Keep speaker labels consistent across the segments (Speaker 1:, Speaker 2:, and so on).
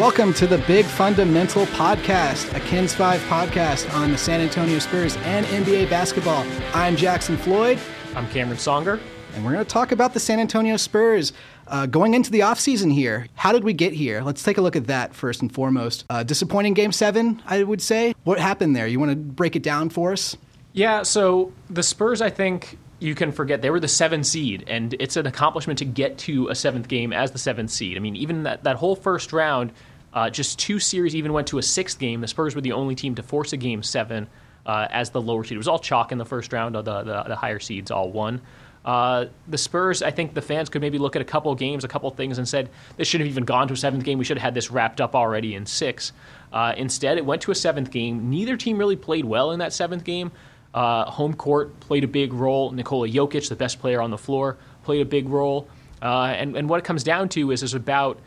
Speaker 1: Welcome to the Big Fundamental Podcast, a KENS 5 podcast on the San Antonio Spurs and NBA basketball. I'm Jackson Floyd.
Speaker 2: I'm Cameron Songer.
Speaker 1: And we're going to talk about the San Antonio Spurs uh, going into the offseason here. How did we get here? Let's take a look at that first and foremost. Uh, disappointing game seven, I would say. What happened there? You want to break it down for us?
Speaker 2: Yeah, so the Spurs, I think you can forget they were the seventh seed, and it's an accomplishment to get to a seventh game as the seventh seed. I mean, even that, that whole first round, uh, just two series even went to a sixth game. The Spurs were the only team to force a game seven uh, as the lower seed. It was all chalk in the first round. The, the, the higher seeds all won. Uh, the Spurs, I think the fans could maybe look at a couple games, a couple things, and said this shouldn't have even gone to a seventh game. We should have had this wrapped up already in six. Uh, instead, it went to a seventh game. Neither team really played well in that seventh game. Uh, home court played a big role. Nikola Jokic, the best player on the floor, played a big role. Uh, and, and what it comes down to is there's about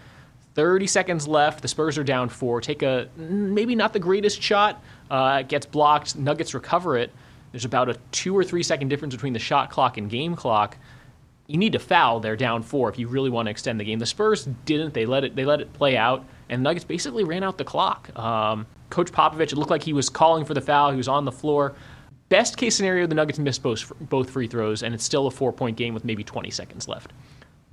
Speaker 2: 30 seconds left. The Spurs are down four. Take a maybe not the greatest shot. Uh, gets blocked. Nuggets recover it. There's about a two or three second difference between the shot clock and game clock. You need to foul. They're down four if you really want to extend the game. The Spurs didn't. They let it. They let it play out, and Nuggets basically ran out the clock. Um, Coach Popovich, it looked like he was calling for the foul. He was on the floor. Best case scenario, the Nuggets missed both, both free throws, and it's still a four point game with maybe 20 seconds left.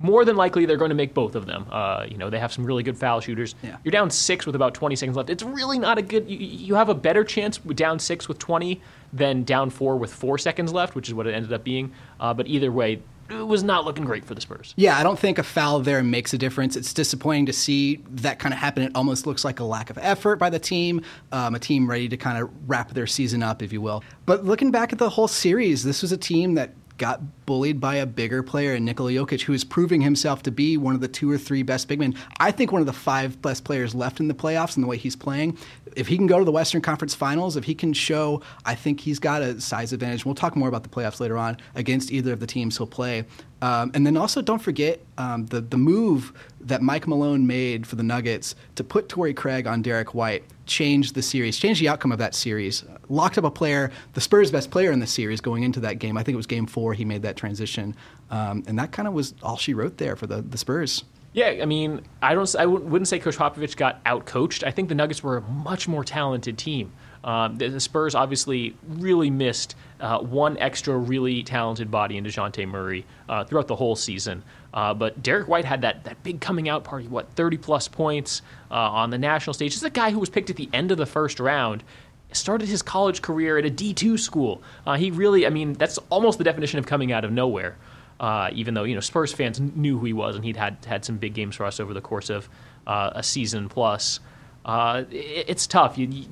Speaker 2: More than likely, they're going to make both of them. Uh, you know, they have some really good foul shooters.
Speaker 1: Yeah.
Speaker 2: You're down six with about 20 seconds left. It's really not a good. You, you have a better chance with down six with 20 than down four with four seconds left, which is what it ended up being. Uh, but either way, it was not looking great for the Spurs.
Speaker 1: Yeah, I don't think a foul there makes a difference. It's disappointing to see that kind of happen. It almost looks like a lack of effort by the team, um, a team ready to kind of wrap their season up, if you will. But looking back at the whole series, this was a team that got bullied by a bigger player in Nikola Jokic, who is proving himself to be one of the two or three best big men. I think one of the five best players left in the playoffs and the way he's playing. If he can go to the Western Conference Finals, if he can show, I think he's got a size advantage. We'll talk more about the playoffs later on against either of the teams he'll play. Um, and then also don't forget um, the the move that Mike Malone made for the Nuggets to put Torrey Craig on Derrick White changed the series, changed the outcome of that series. Locked up a player, the Spurs' best player in the series going into that game. I think it was Game Four. He made that transition, um, and that kind of was all she wrote there for the the Spurs.
Speaker 2: Yeah, I mean, I don't, I wouldn't say Coach Popovich got outcoached. I think the Nuggets were a much more talented team. Um, the, Spurs obviously really missed uh, one extra really talented body in Dejounte Murray uh, throughout the whole season. Uh, but Derrick White had that, that big coming out party, what, 30 plus points uh, on the national stage. This is a guy who was picked at the end of the first round. Started his college career at a D2 school. Uh, he really, I mean, that's almost the definition of coming out of nowhere. Uh, even though you know Spurs fans knew who he was, and he'd had had some big games for us over the course of a season plus. It, it's tough. You, you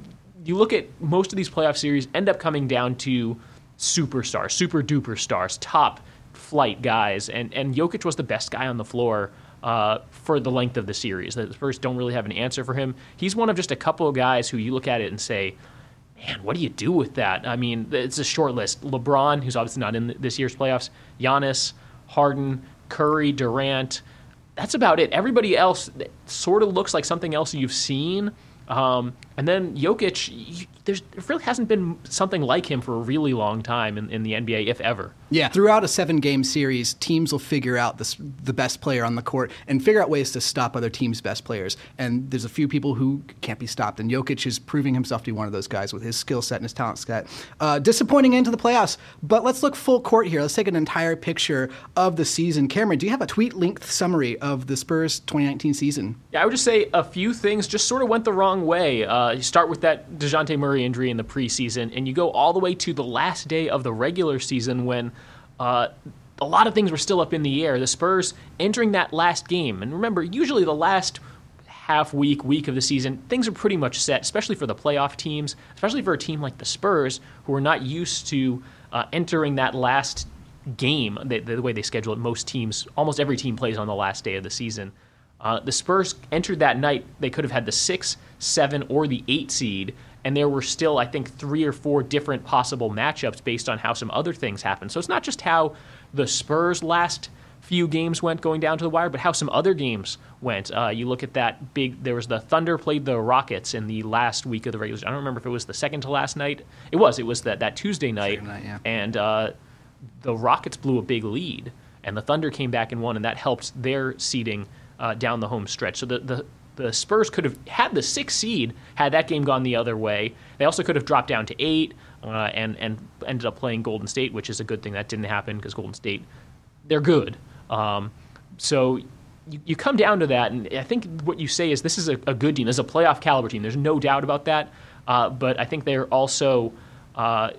Speaker 2: look at most of these playoff series end up coming down to superstars, super duper stars, top flight guys, and and Jokic was the best guy on the floor. Uh, for the length of the series, the Spurs don't really have an answer for him. He's one of just a couple of guys who you look at it and say, "Man, what do you do with that?" I mean, it's a short list. LeBron, who's obviously not in this year's playoffs, Giannis, Harden, Curry, Durant. That's about it. Everybody else sort of looks like something else you've seen. Um, and then Jokic, there's, there really hasn't been something like him for a really long time in, in the NBA, if ever.
Speaker 1: Yeah, throughout a seven-game series, teams will figure out this, the best player on the court and figure out ways to stop other teams' best players. And there's a few people who can't be stopped, and Jokic is proving himself to be one of those guys with his skill set and his talent set. Uh, disappointing into the playoffs, but let's look full court here. Let's take an entire picture of the season. Cameron, do you have a tweet-length summary of the Spurs 2019 season?
Speaker 2: Yeah, I would just say a few things just sort of went the wrong way. Uh, you start with that Dejounte Murray injury in the preseason, and you go all the way to the last day of the regular season when uh, a lot of things were still up in the air. The Spurs entering that last game, and remember, usually the last half week, week of the season, things are pretty much set, especially for the playoff teams, especially for a team like the Spurs, who are not used to uh, entering that last game the, the, way they schedule it. Most teams, almost every team plays on the last day of the season. Uh, the Spurs entered that night, they could have had the six, seven, or the eight seed, and there were still, I think, three or four different possible matchups based on how some other things happened. So it's not just how the Spurs' last few games went going down to the wire, but how some other games went. Uh, you look at that big. There was the Thunder played the Rockets in the last week of the regular. I don't remember if it was the second to last night. It was. It was that that Tuesday night,
Speaker 1: night yeah.
Speaker 2: and uh, the Rockets blew a big lead, and the Thunder came back and won, and that helped their seeding uh, down the home stretch. So the, the the Spurs could have had the sixth seed had that game gone the other way. They also could have dropped down to eight uh, and and ended up playing Golden State, which is a good thing that didn't happen because Golden State they're good. Um, so you, you, come down to that, and I think what you say is this is a, a good team. This is a playoff caliber team. There's no doubt about that. Uh, but I think they're also uh,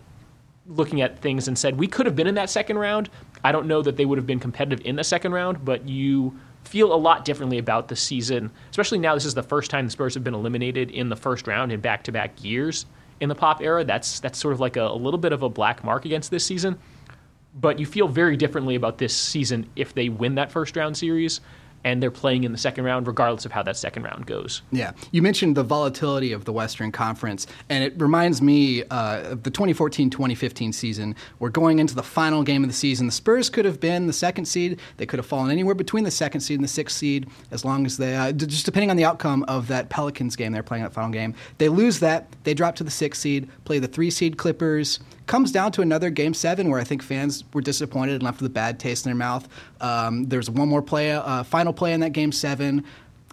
Speaker 2: looking at things and said we could have been in that second round. I don't know that they would have been competitive in the second round, but you feel a lot differently about the season, especially now. This is the first time the Spurs have been eliminated in the first round in back-to-back years in the Pop era. That's that's sort of like a, a little bit of a black mark against this season. But you feel very differently about this season if they win that first round series and they're playing in the second round, regardless of how that second round goes.
Speaker 1: Yeah, you mentioned the volatility of the Western Conference, and it reminds me uh, of the 2014-2015 season. We're going into the final game of the season. The Spurs could have been the second seed. They could have fallen anywhere between the second seed and the sixth seed, as long as they, uh, just depending on the outcome of that Pelicans game they're playing that final game. They lose that, they drop to the sixth seed, play the three seed Clippers comes down to another game seven where I think fans were disappointed and left with a bad taste in their mouth. Um, there's one more play, uh, final play in that game seven.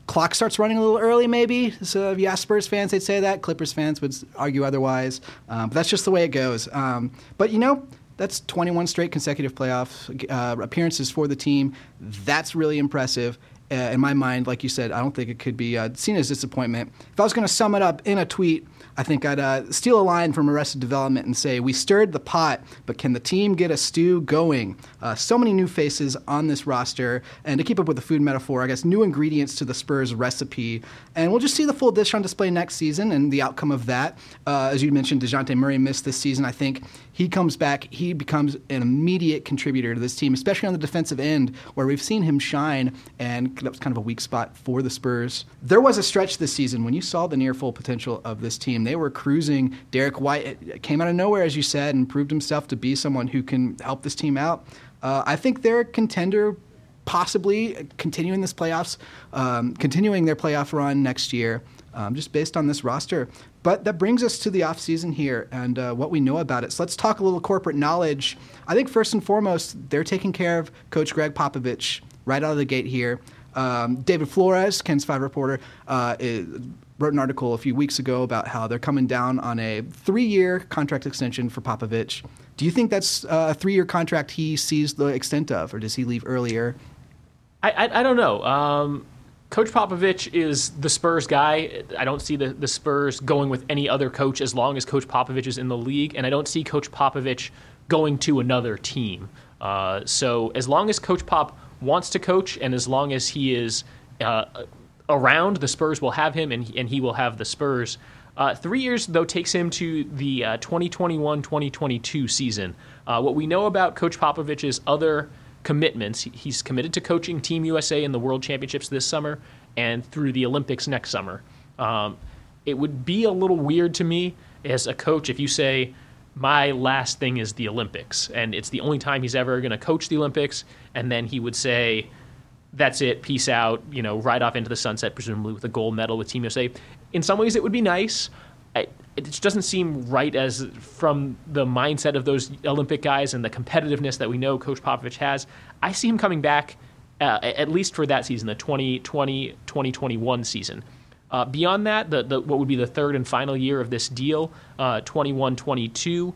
Speaker 1: Clock starts running a little early, maybe. So if you ask Spurs fans, they'd say that. Clippers fans would argue otherwise. Um, but that's just the way it goes. Um, but you know, that's 21 straight consecutive playoff uh, appearances for the team. That's really impressive. Uh, in my mind, like you said, I don't think it could be uh, seen as disappointment. If I was going to sum it up in a tweet, I think I'd uh, steal a line from Arrested Development and say, We stirred the pot, but can the team get a stew going? Uh, so many new faces on this roster. And to keep up with the food metaphor, I guess new ingredients to the Spurs recipe. And we'll just see the full dish on display next season and the outcome of that. Uh, as you mentioned, Dejounte Murray missed this season. I think he comes back, he becomes an immediate contributor to this team, especially on the defensive end, where we've seen him shine. And that was kind of a weak spot for the Spurs. There was a stretch this season when you saw the near full potential of this team they were cruising. Derek White came out of nowhere, as you said, and proved himself to be someone who can help this team out. Uh, I think they're a contender, possibly continuing this playoffs, um, continuing their playoff run next year, um, just based on this roster. But that brings us to the offseason here and uh, what we know about it. So let's talk a little corporate knowledge. I think first and foremost, they're taking care of Coach Gregg Popovich right out of the gate here. Um, David Flores, KENS 5 reporter, uh, wrote an article a few weeks ago about how they're coming down on a three-year contract extension for Popovich. Do you think that's uh, a three-year contract he sees the extent of, or does he leave earlier?
Speaker 2: I, I, I don't know. Um, coach Popovich is the Spurs guy. I don't see the, the Spurs going with any other coach as long as Coach Popovich is in the league, and I don't see Coach Popovich going to another team. Uh, so as long as Coach Pop wants to coach, and as long as he is uh, around, the Spurs will have him, and, and he will have the Spurs. Uh, three years, though, takes him to the uh, 2021 2022 season. Uh, what we know about Coach Popovich's other commitments, he's committed to coaching Team USA in the World Championships this summer and through the Olympics next summer. Um, it would be a little weird to me as a coach if you say, my last thing is the Olympics, and it's the only time he's ever going to coach the Olympics, and then he would say, that's it, peace out, you know, ride off into the sunset, presumably with a gold medal with Team USA. In some ways, it would be nice. I, it just doesn't seem right as from the mindset of those Olympic guys and the competitiveness that we know Coach Popovich has. I see him coming back uh, at least for that season, the 2020 2021 season. Uh, beyond that, the, the, what would be the third and final year of this deal, uh, 21 22,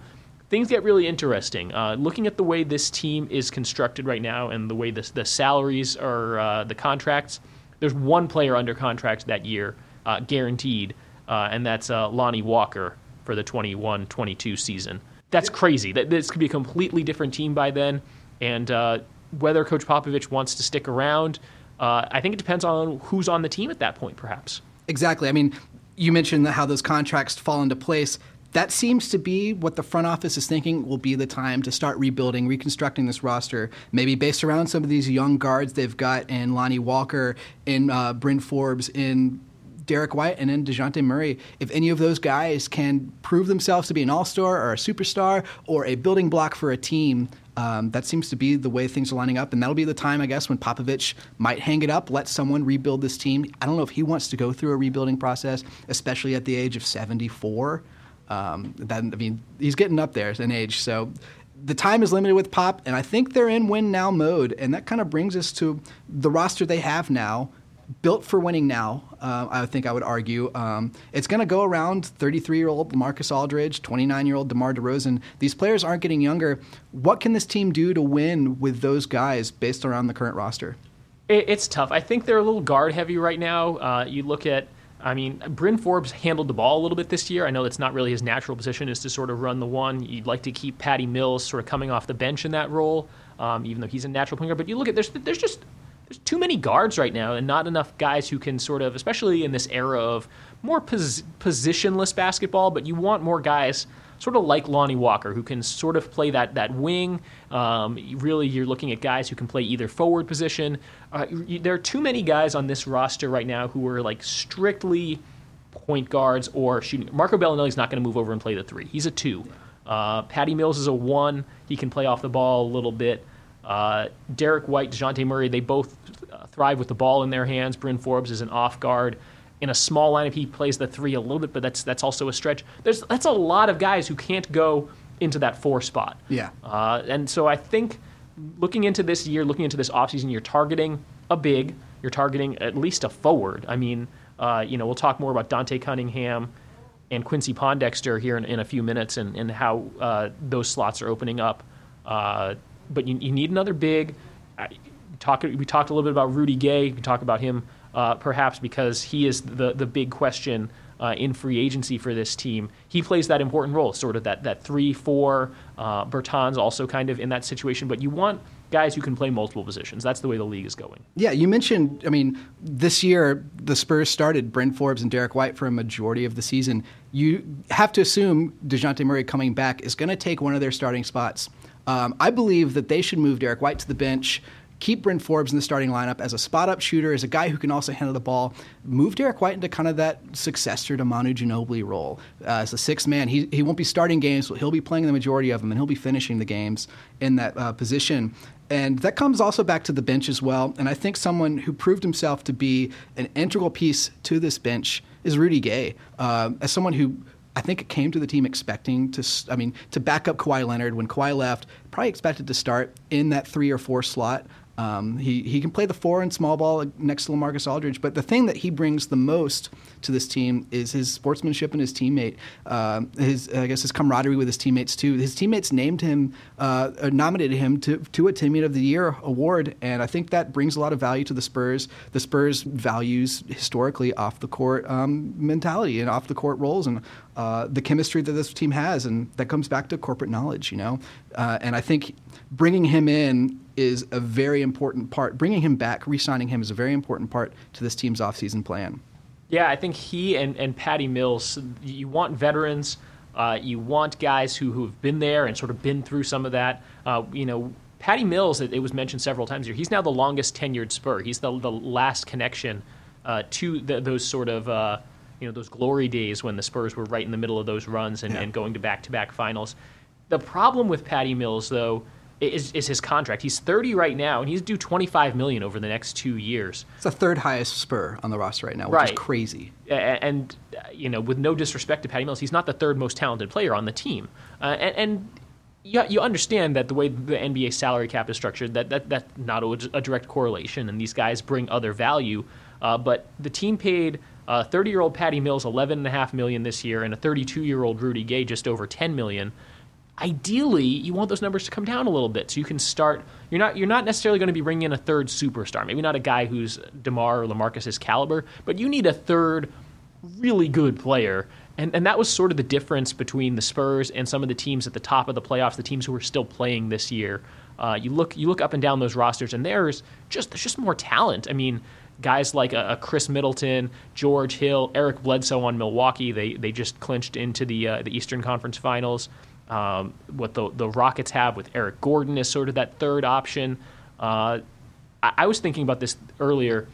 Speaker 2: things get really interesting. Uh, looking at the way this team is constructed right now and the way the, the salaries are, uh, the contracts, there's one player under contract that year, uh, guaranteed, uh, and that's uh, Lonnie Walker for the 21 22 season. That's crazy. That This could be a completely different team by then. And uh, whether Coach Popovich wants to stick around, I think it depends on who's on the team at that point, perhaps.
Speaker 1: Exactly. I mean, you mentioned how those contracts fall into place that seems to be what the front office is thinking will be the time to start rebuilding, reconstructing this roster, maybe based around some of these young guards they've got in Lonnie Walker, in uh, Bryn Forbes, in Derrick White, and then Dejounte Murray. If any of those guys can prove themselves to be an all star or a superstar or a building block for a team, um, that seems to be the way things are lining up, and that'll be the time, I guess, when Popovich might hang it up, let someone rebuild this team. I don't know if he wants to go through a rebuilding process, especially at the age of 74. Um, I mean, he's getting up there in age, so the time is limited with Pop, and I think they're in win now mode, and that kind of brings us to the roster they have now. Built for winning now. Uh, I think I would argue um, it's going to go around 33-year-old Marcus Aldridge, 29-year-old DeMar DeRozan. These players aren't getting younger. What can this team do to win with those guys based around the current roster?
Speaker 2: it's tough. I think they're a little guard heavy right now. Uh, you look at I mean, Bryn Forbes handled the ball a little bit this year. I know that's not really his natural position, is to sort of run the one. You'd like to keep Patty Mills sort of coming off the bench in that role, um, even though he's a natural point guard. But you look at there's there's just there's too many guards right now, and not enough guys who can sort of, especially in this era of more pos- positionless basketball. But you want more guys sort of like Lonnie Walker, who can sort of play that that wing. Um, really, you're looking at guys who can play either forward position. Uh, you, there are too many guys on this roster right now who are like strictly point guards or shooting. Marco Belinelli's not going to move over and play the three. He's a two. Uh, Patty Mills is a one. He can play off the ball a little bit. Uh, Derrick White, Dejounte Murray, they both uh, thrive with the ball in their hands. Bryn Forbes is an off guard in a small lineup, he plays the three a little bit, but that's that's also a stretch. There's that's a lot of guys who can't go into that four spot.
Speaker 1: Yeah.
Speaker 2: Uh, and so I think looking into this year, looking into this offseason, you're targeting a big, you're targeting at least a forward. I mean, uh, you know, we'll talk more about Dante Cunningham and Quincy Pondexter here in, in a few minutes and, and how uh, those slots are opening up. Uh, but you, you, need another big. Talk, we talked a little bit about Rudy Gay. We can talk about him uh, perhaps because he is the the big question uh, in free agency for this team. He plays that important role, sort of that that three four. Uh, Bertans also kind of in that situation, but you want guys who can play multiple positions. That's the way the league is going.
Speaker 1: Yeah, you mentioned. I mean, this year the Spurs started Bryn Forbes and Derrick White for a majority of the season. You have to assume Dejounte Murray coming back is going to take one of their starting spots. Um, I believe that they should move Derrick White to the bench keep Bryn Forbes in the starting lineup as a spot up shooter, as a guy who can also handle the ball. Move Derrick White into kind of that successor to Manu Ginobili role uh, as a sixth man. He, he won't be starting games, but he'll be playing the majority of them, and he'll be finishing the games in that uh, position. And that comes also back to the bench as well. And I think someone who proved himself to be an integral piece to this bench is Rudy Gay. Uh, as someone who I think came to the team expecting to, I mean, to back up Kawhi Leonard when Kawhi left, probably expected to start in that three or four slot. Um, he, he can play the four and small ball next to Lamarcus Aldridge, but the thing that he brings the most to this team is his sportsmanship and his teammate, uh, his I guess his camaraderie with his teammates too. His teammates named him, uh, nominated him to to a Teammate of the Year award, and I think that brings a lot of value to the Spurs. The Spurs values historically off the court um, mentality and off the court roles and uh, the chemistry that this team has, and that comes back to corporate knowledge, you know. Uh, and I think bringing him in is a very important part. Bringing him back, re-signing him is a very important part to this team's offseason plan.
Speaker 2: Yeah, I think he and, and Patty Mills, you want veterans. Uh, you want guys who, who have been there and sort of been through some of that. Uh, you know, Patty Mills, it, it, was mentioned several times here, he's now the longest tenured Spur. He's the, the last connection uh, to the, those sort of, uh, you know, those glory days when the Spurs were right in the middle of those runs and, yeah. and going to back-to-back finals. The problem with Patty Mills, though, is, is his contract. He's 30 right now, and he's due 25 million over the next two years.
Speaker 1: It's the third highest Spur on the roster right now, which right. is crazy.
Speaker 2: And, you know, with no disrespect to Patty Mills, he's not the third most talented player on the team. Uh, and, and you, you understand that the way the NBA salary cap is structured, that, that that's not a, a direct correlation, and these guys bring other value. Uh, but the team paid 30-year-old Patty Mills 11.5 million this year, and a 32-year-old Rudy Gay just over 10 million ideally you want those numbers to come down a little bit so you can start you're not you're not necessarily going to be bringing in a third superstar maybe not a guy who's DeMar or LaMarcus's caliber but you need a third really good player and and that was sort of the difference between the Spurs and some of the teams at the top of the playoffs the teams who are still playing this year uh, you look you look up and down those rosters and there's just there's just more talent I mean guys like a Khris Middleton, George Hill, Eric Bledsoe on Milwaukee. They they just clinched into the uh, the Eastern Conference Finals. Um, what the the Rockets have with Eric Gordon is sort of that third option. Uh, I, I, was thinking about this earlier.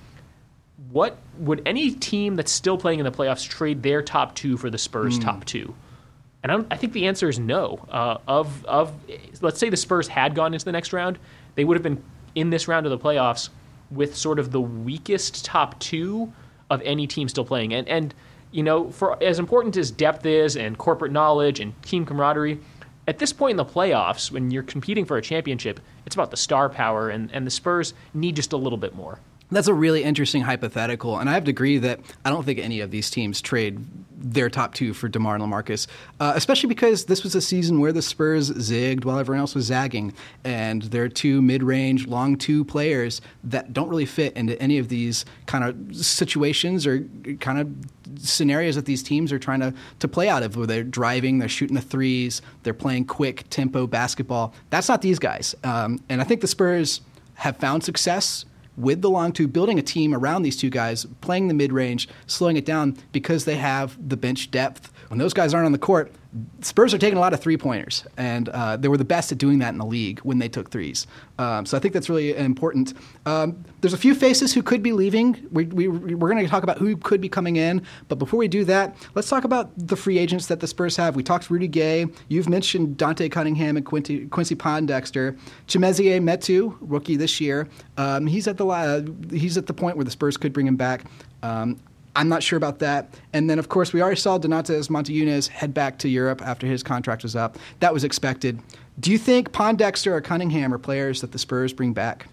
Speaker 2: What would any team that's still playing in the playoffs trade their top two for the Spurs' mm. top two? And I, I, think the answer is no. Uh, of of let's say the Spurs had gone into the next round, they would have been in this round of the playoffs with sort of the weakest top two of any team still playing. And and you know, for as important as depth is and corporate knowledge and team camaraderie, at this point in the playoffs, when you're competing for a championship, it's about the star power, and, and the Spurs need just a little bit more.
Speaker 1: That's a really interesting hypothetical, and I have to agree that I don't think any of these teams trade their top two for DeMar and LaMarcus, uh, especially because this was a season where the Spurs zigged while everyone else was zagging, and they're two mid-range, long two players that don't really fit into any of these kind of situations or kind of scenarios that these teams are trying to, to play out of, where they're driving, they're shooting the threes, they're playing quick tempo basketball. That's not these guys, um, and I think the Spurs have found success with the long two, building a team around these two guys, playing the mid range, slowing it down because they have the bench depth. When those guys aren't on the court, Spurs are taking a lot of three pointers, and uh, they were the best at doing that in the league when they took threes. Um, so I think that's really important. Um, there's a few faces who could be leaving. We, we, we're going to talk about who could be coming in, but before we do that, let's talk about the free agents that the Spurs have. We talked Rudy Gay. You've mentioned Dante Cunningham and Quincy, Quincy Pondexter. Chimezie Metu, rookie this year. Um, he's at the uh, he's at the point where the Spurs could bring him back. Um, I'm not sure about that. And then, of course, we already saw Donatas Motiejunas head back to Europe after his contract was up. That was expected. Do you think Pondexter or Cunningham are players that the Spurs bring back?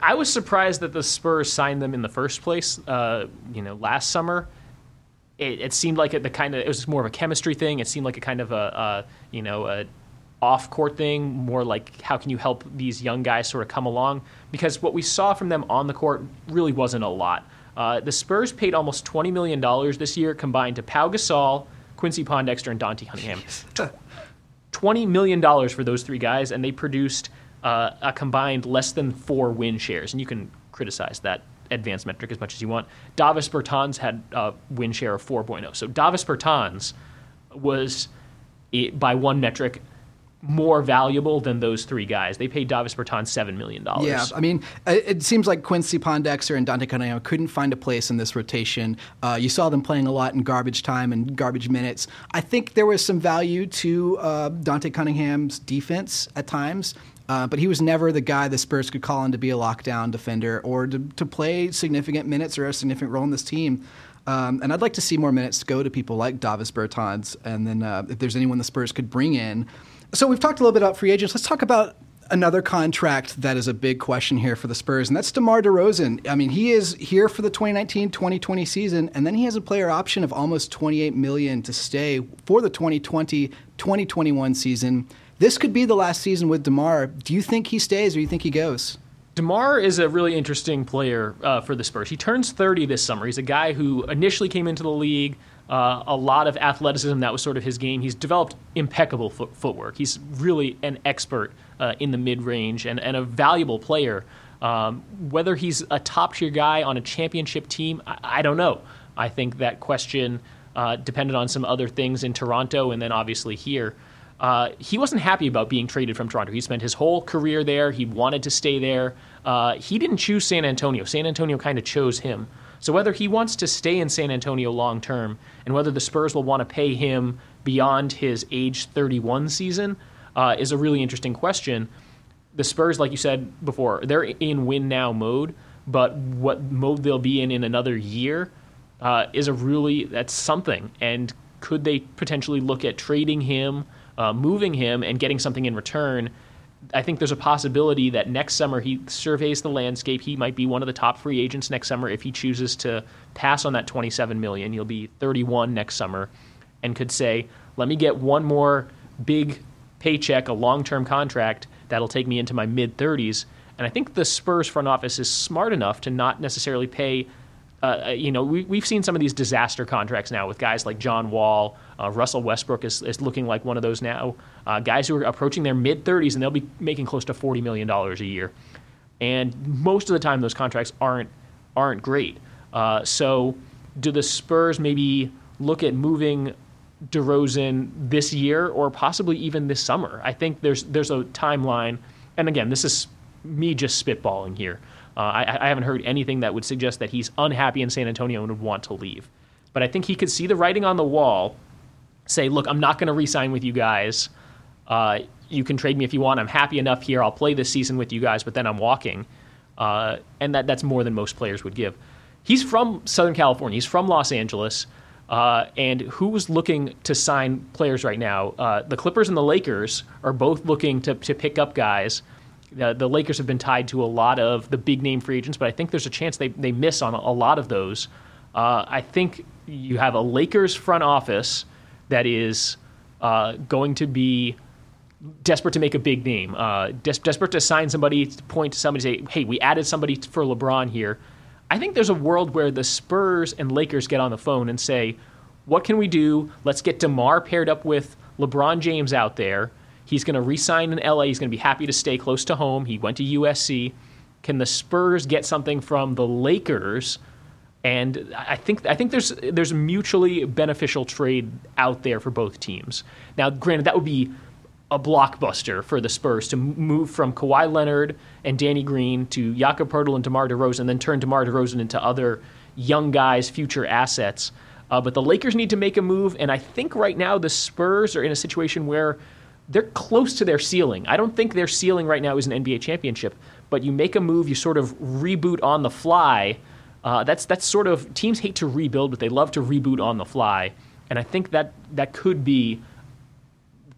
Speaker 2: I was surprised that the Spurs signed them in the first place. Uh, you know, last summer, it, it seemed like it, the kind of it was more of a chemistry thing. It seemed like a kind of a, a you know a off court thing, more like how can you help these young guys sort of come along? Because what we saw from them on the court really wasn't a lot. Uh, the Spurs paid almost $20 million this year combined to Pau Gasol, Quincy Pondexter, and Dante Cunningham. $20 million for those three guys, and they produced uh, a combined less than four win shares. And you can criticize that advanced metric as much as you want. Davis Bertans had a win share of 4.0. So Davis Bertans was, by one metric, more valuable than those three guys. They paid Davis Bertans seven million dollars.
Speaker 1: Yeah, I mean, it seems like Quincy Pondexter and Dante Cunningham couldn't find a place in this rotation. Uh, you saw them playing a lot in garbage time and garbage minutes. I think there was some value to uh, Dante Cunningham's defense at times. Uh, but he was never the guy the Spurs could call on to be a lockdown defender or to, to play significant minutes or a significant role in this team. Um, and I'd like to see more minutes go to people like Davis Bertans. And then uh, if there's anyone the Spurs could bring in so we've talked a little bit about free agents. Let's talk about another contract that is a big question here for the Spurs, and that's DeMar DeRozan. I mean, he is here for the 2019-2020 season, and then he has a player option of almost 28 million to stay for the 2020-2021 season. This could be the last season with DeMar. Do you think he stays or do you think he goes?
Speaker 2: DeMar is a really interesting player uh, for the Spurs. He turns 30 this summer. He's a guy who initially came into the league – uh, a lot of athleticism. That was sort of his game. He's developed impeccable foot- footwork. He's really an expert uh, in the mid range and, and a valuable player. Um, whether he's a top tier guy on a championship team, I, I don't know. I think that question uh, depended on some other things in Toronto and then obviously here. Uh, he wasn't happy about being traded from Toronto. He spent his whole career there. He wanted to stay there. Uh, he didn't choose San Antonio. San Antonio kind of chose him. So whether he wants to stay in San Antonio long term and whether the Spurs will want to pay him beyond his age 31 season uh, is a really interesting question. The Spurs, like you said before, they're in win now mode, but what mode they'll be in in another year uh, is a really that's something. And could they potentially look at trading him, uh, moving him, and getting something in return? I think there's a possibility that next summer he surveys the landscape. He might be one of the top free agents next summer if he chooses to pass on that 27 million. He'll be 31 next summer, and could say, "Let me get one more big paycheck, a long-term contract that'll take me into my mid 30s." And I think the Spurs front office is smart enough to not necessarily pay uh, uh, you know, we, we've seen some of these disaster contracts now with guys like John Wall. Uh, Russell Westbrook is, is looking like one of those now. Uh, guys who are approaching their mid 30s and they'll be making close to $40 million a year. And most of the time, those contracts aren't, aren't great. Uh, so, do the Spurs maybe look at moving DeRozan this year or possibly even this summer? I think there's, there's a timeline. And again, this is me just spitballing here. Uh, I, I, haven't heard anything that would suggest that he's unhappy in San Antonio and would want to leave. But I think he could see the writing on the wall, say, look, I'm not going to re sign with you guys. Uh, you can trade me if you want. I'm happy enough here. I'll play this season with you guys, but then I'm walking. Uh, and that, that's more than most players would give. He's from Southern California, he's from Los Angeles. Uh, and who's looking to sign players right now? Uh, the Clippers and the Lakers are both looking to, to pick up guys Uh, the Lakers have been tied to a lot of the big name free agents, but I think there's a chance they, they miss on a, a lot of those. Uh, I think you have a Lakers front office that is uh, going to be desperate to make a big name, uh, des- desperate to sign somebody, to point to somebody, say, hey, we added somebody for LeBron here. I think there's a world where the Spurs and Lakers get on the phone and say, what can we do? Let's get DeMar paired up with LeBron James out there. He's going to re-sign in LA. He's going to be happy to stay close to home. He went to USC. Can the Spurs get something from the Lakers? And I think I think there's there's a mutually beneficial trade out there for both teams. Now, granted, that would be a blockbuster for the Spurs to move from Kawhi Leonard and Danny Green to Jakob Poeltl and DeMar DeRozan, and then turn DeMar DeRozan into other young guys, future assets. Uh, but the Lakers need to make a move, and I think right now the Spurs are in a situation where they're close to their ceiling. I don't think their ceiling right now is an NBA championship, but you make a move, you sort of reboot on the fly. Uh, that's that's sort of teams hate to rebuild, but they love to reboot on the fly, and I think that that could be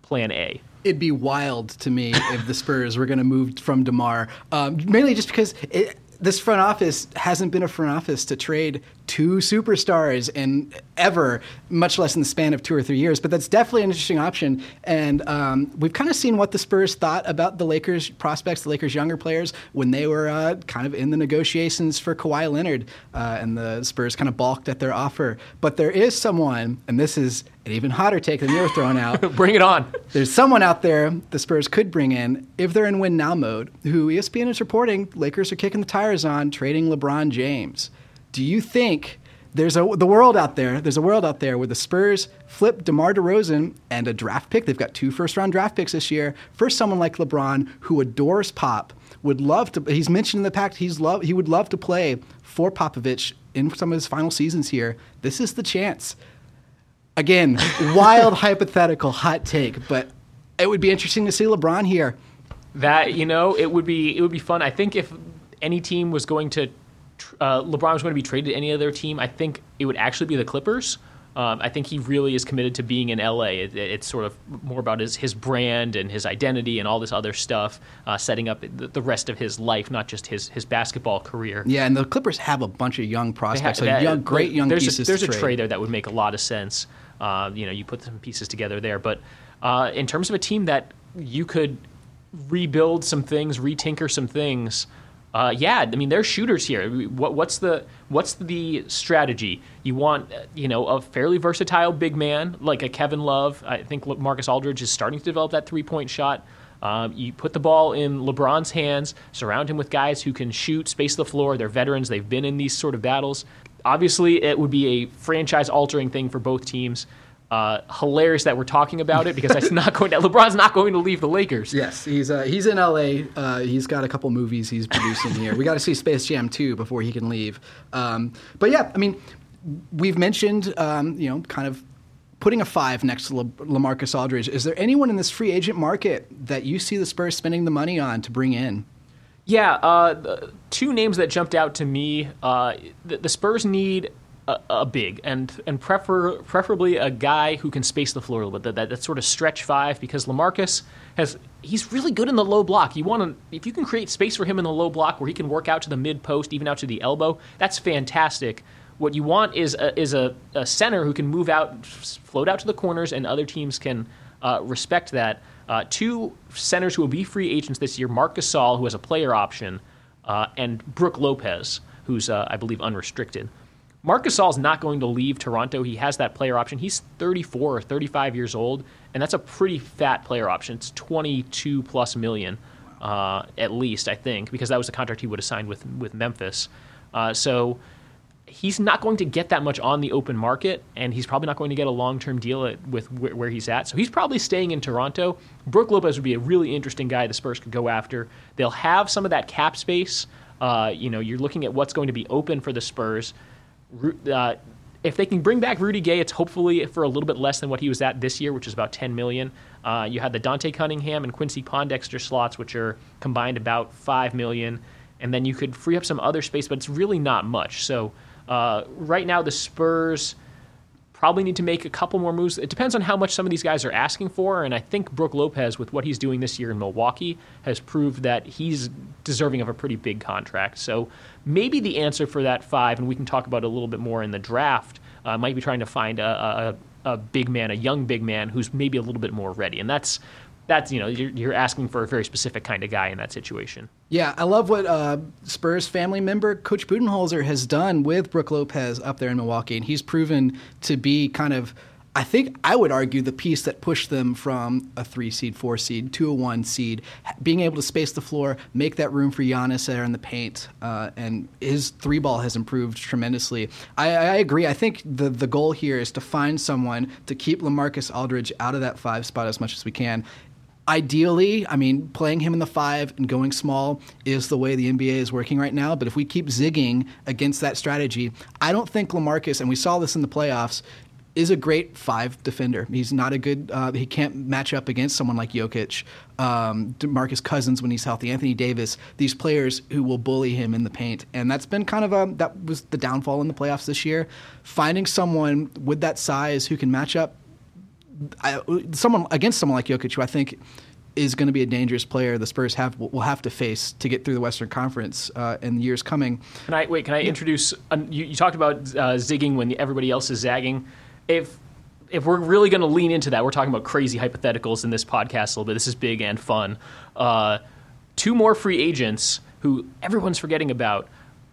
Speaker 2: Plan A
Speaker 1: it'd be wild to me if the Spurs were going to move from Demar, um, mainly just because it, this front office hasn't been a front office to trade two superstars in ever, much less in the span of two or three years. But that's definitely an interesting option. And um, we've kind of seen what the Spurs thought about the Lakers prospects, the Lakers' younger players, when they were uh, kind of in the negotiations for Kawhi Leonard, uh, and the Spurs kind of balked at their offer. But there is someone, and this is an even hotter take than you were throwing out.
Speaker 2: bring it on.
Speaker 1: There's someone out there the Spurs could bring in if they're in win now mode, who ESPN is reporting Lakers are kicking the tires on trading LeBron James do you think there's a the world out there? There's a world out there where the Spurs flip DeMar DeRozan and a draft pick. They've got two first round draft picks this year for someone like LeBron who adores pop. Would love to. He's mentioned in the pact he's love. He would love to play for Popovich in some of his final seasons here. This is the chance. Again, wild hypothetical hot take, but it would be interesting to see LeBron here.
Speaker 2: That you know, it would be it would be fun. I think if any team was going to uh, LeBron was going to be traded to any other team, I think it would actually be the Clippers. Um, I think he really is committed to being in LA. It, it's sort of more about his, his brand and his identity and all this other stuff, uh, setting up the, the, rest of his life, not just his, his basketball career.
Speaker 1: Yeah, and the Clippers have a bunch of young prospects, have, that, young, great young
Speaker 2: there's
Speaker 1: pieces.
Speaker 2: A, there's a
Speaker 1: trade.
Speaker 2: trade there that would make a lot of sense. Uh, you know, you put some pieces together there, but uh, in terms of a team that you could rebuild some things, retinker some things. Uh, yeah, I mean they're shooters here. What, what's the what's the strategy? You want you know a fairly versatile big man like a Kevin Love. I think Marcus Aldridge is starting to develop that three point shot. Um, you put the ball in LeBron's hands, surround him with guys who can shoot, space the floor. They're veterans. They've been in these sort of battles. Obviously, it would be a franchise altering thing for both teams. Uh, hilarious that we're talking about it because that's not going to, LeBron's not going to leave the Lakers.
Speaker 1: Yes, he's uh, he's in LA. Uh, he's got a couple movies he's producing here. We got to see Space Jam 2 before he can leave. Um, but yeah, I mean, we've mentioned um, you know kind of putting a five next to Le- LaMarcus Aldridge. Is there anyone in this free agent market that you see the Spurs spending the money on to bring in?
Speaker 2: Yeah, uh, two names that jumped out to me. Uh, the, the Spurs need a, big and and prefer preferably a guy who can space the floor a little bit. That, that, that sort of stretch five because Lamarcus has he's really good in the low block. You want to if you can create space for him in the low block where he can work out to the mid post, even out to the elbow. That's fantastic. What you want is a, is a, a center who can move out, float out to the corners, and other teams can uh, respect that. Uh, two centers who will be free agents this year: Marc Gasol, who has a player option, uh, and Brook Lopez, who's uh, I believe unrestricted. Marc Gasol is not going to leave Toronto. He has that player option. He's 34 or 35 years old, and that's a pretty fat player option. It's 22 plus million, uh, at least, I think, because that was the contract he would have signed with with Memphis. Uh, so he's not going to get that much on the open market, and he's probably not going to get a long term deal at, with wh- where he's at. So he's probably staying in Toronto. Brook Lopez would be a really interesting guy the Spurs could go after. They'll have some of that cap space. Uh, you know, you're looking at what's going to be open for the Spurs uh, if they can bring back Rudy Gay, it's hopefully for a little bit less than what he was at this year, which is about 10 million. Uh, you had the Dante Cunningham and Quincy Pondexter slots, which are combined about 5 million, and then you could free up some other space, but it's really not much. So uh, right now, the Spurs probably need to make a couple more moves. It depends on how much some of these guys are asking for, and I think Brook Lopez, with what he's doing this year in Milwaukee, has proved that he's deserving of a pretty big contract. So maybe the answer for that five, and we can talk about it a little bit more in the draft, uh, might be trying to find a, a, a big man, a young big man who's maybe a little bit more ready, and that's that's you know you're, you're, asking for a very specific kind of guy in that situation.
Speaker 1: Yeah, I love what uh, Spurs family member Coach Budenholzer has done with Brook Lopez up there in Milwaukee, and he's proven to be kind of. I think I would argue the piece that pushed them from a three seed, four seed to a one seed, being able to space the floor, make that room for Giannis there in the paint, uh, and his three ball has improved tremendously. I, I, agree. I think the the goal here is to find someone to keep Lamarcus Aldridge out of that five spot as much as we can, ideally, I mean, playing him in the five and going small is the way the NBA is working right now. But if we keep zigging against that strategy, I don't think Lamarcus, and we saw this in the playoffs, is a great five defender. He's not a good. Uh, he can't match up against someone like Jokic, um, Marcus Cousins when he's healthy, Anthony Davis. These players who will bully him in the paint, and that's been kind of a that was the downfall in the playoffs this year. Finding someone with that size who can match up I, someone against someone like Jokic, who I think is going to be a dangerous player the Spurs have will have to face to get through the Western Conference uh, in the years coming.
Speaker 2: Can I wait? Can I introduce? Uh, you, you, talked about uh, zigging when everybody else is zagging. If if we're really going to lean into that, we're talking about crazy hypotheticals in this podcast a little bit. This is big and fun. Uh, two more free agents who everyone's forgetting about.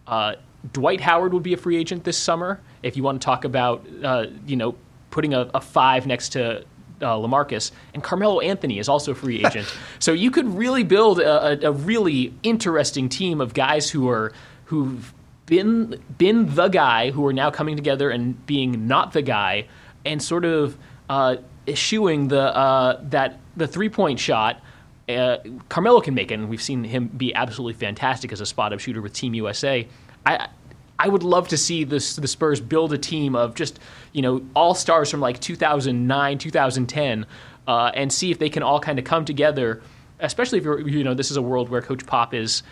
Speaker 2: Uh, Dwight Howard would be a free agent this summer. If you want to talk about, uh, you know, putting a, a five next to uh, Lamarcus, and Carmelo Anthony is also a free agent. so you could really build a, a, really interesting team of guys who are who've been been the guy who are now coming together and being not the guy, and sort of uh, eschewing the uh, that the three point shot. Uh, Carmelo can make it, and we've seen him be absolutely fantastic as a spot up shooter with Team USA. I I would love to see this, the Spurs build a team of just you know all stars from like 2009, 2010, uh, and see if they can all kind of come together. Especially if you're, you know this is a world where Coach Pop is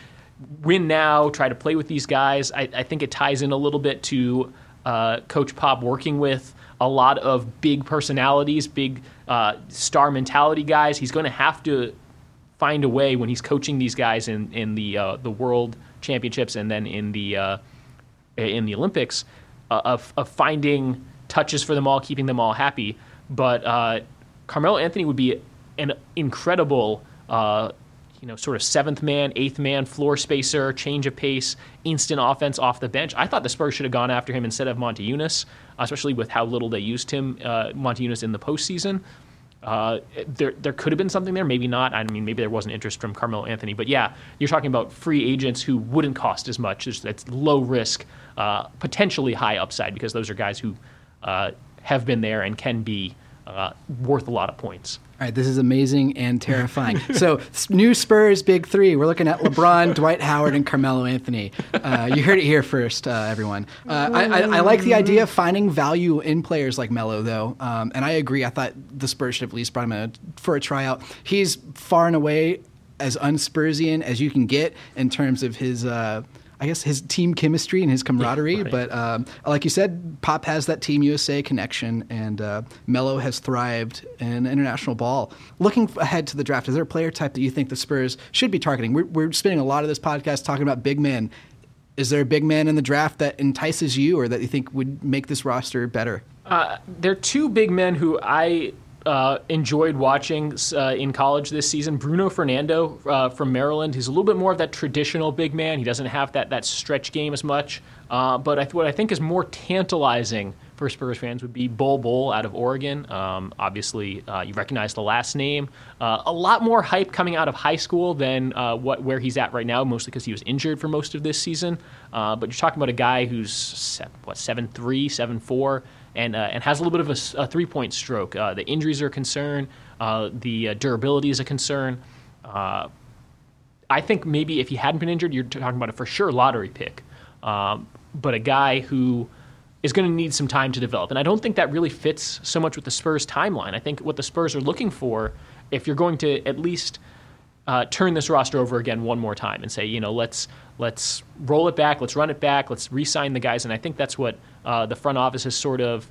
Speaker 2: win now, try to play with these guys. I, I think it ties in a little bit to uh, Coach Pop working with a lot of big personalities, big uh, star mentality guys. He's going to have to find a way when he's coaching these guys in in the uh, the World Championships and then in the uh, in the Olympics uh, of, of finding touches for them all, keeping them all happy. But uh, Carmelo Anthony would be an incredible, uh, you know, sort of seventh man, eighth man, floor spacer, change of pace, instant offense off the bench. I thought the Spurs should have gone after him instead of Motiejunas, especially with how little they used him, uh, Motiejunas, in the postseason. Uh, there, there could have been something there, maybe not. I mean, maybe there wasn't interest from Carmelo Anthony, but yeah, you're talking about free agents who wouldn't cost as much. It's, low risk, uh, potentially high upside because those are guys who uh, have been there and can be uh, worth a lot of points.
Speaker 1: All right, this is amazing and terrifying. so, new Spurs big three. We're looking at LeBron, Dwight Howard, and Carmelo Anthony. Uh, you heard it here first, uh, everyone. Uh, I, I, I, like the idea of finding value in players like Melo, though, um, and I agree. I thought the Spurs should have at least brought him a, for a tryout. He's far and away as unspursian as you can get in terms of his uh, I guess his team chemistry and his camaraderie. Yeah, right. But um, like you said, Pop has that Team USA connection, and uh, Melo has thrived in international ball. Looking ahead to the draft, is there a player type that you think the Spurs should be targeting? We're, we're spending a lot of this podcast talking about big men. Is there a big man in the draft that entices you, or that you think would make this roster better?
Speaker 2: Uh, there are two big men who I uh, enjoyed watching uh, in college this season. Bruno Fernando uh, from Maryland. He's a little bit more of that traditional big man. He doesn't have that that stretch game as much. Uh, but I th- what I think is more tantalizing for Spurs fans would be Bol Bol out of Oregon. Um, obviously, uh, you recognize the last name. A lot more hype coming out of high school than what where he's at right now, mostly because he was injured for most of this season. but you're talking about a guy who's what seven three, seven four and, uh, and has a little bit of a, a three point stroke. Uh, the injuries are a concern, uh, the durability is a concern. I think maybe if he hadn't been injured, you're talking about a for sure lottery pick. Um, but a guy who is going to need some time to develop. And I don't think that really fits so much with the Spurs timeline. I think what the Spurs are looking for, if you're going to at least uh, turn this roster over again one more time and say, you know, let's let's roll it back, let's run it back, let's re-sign the guys. And I think that's what uh, the front office has sort of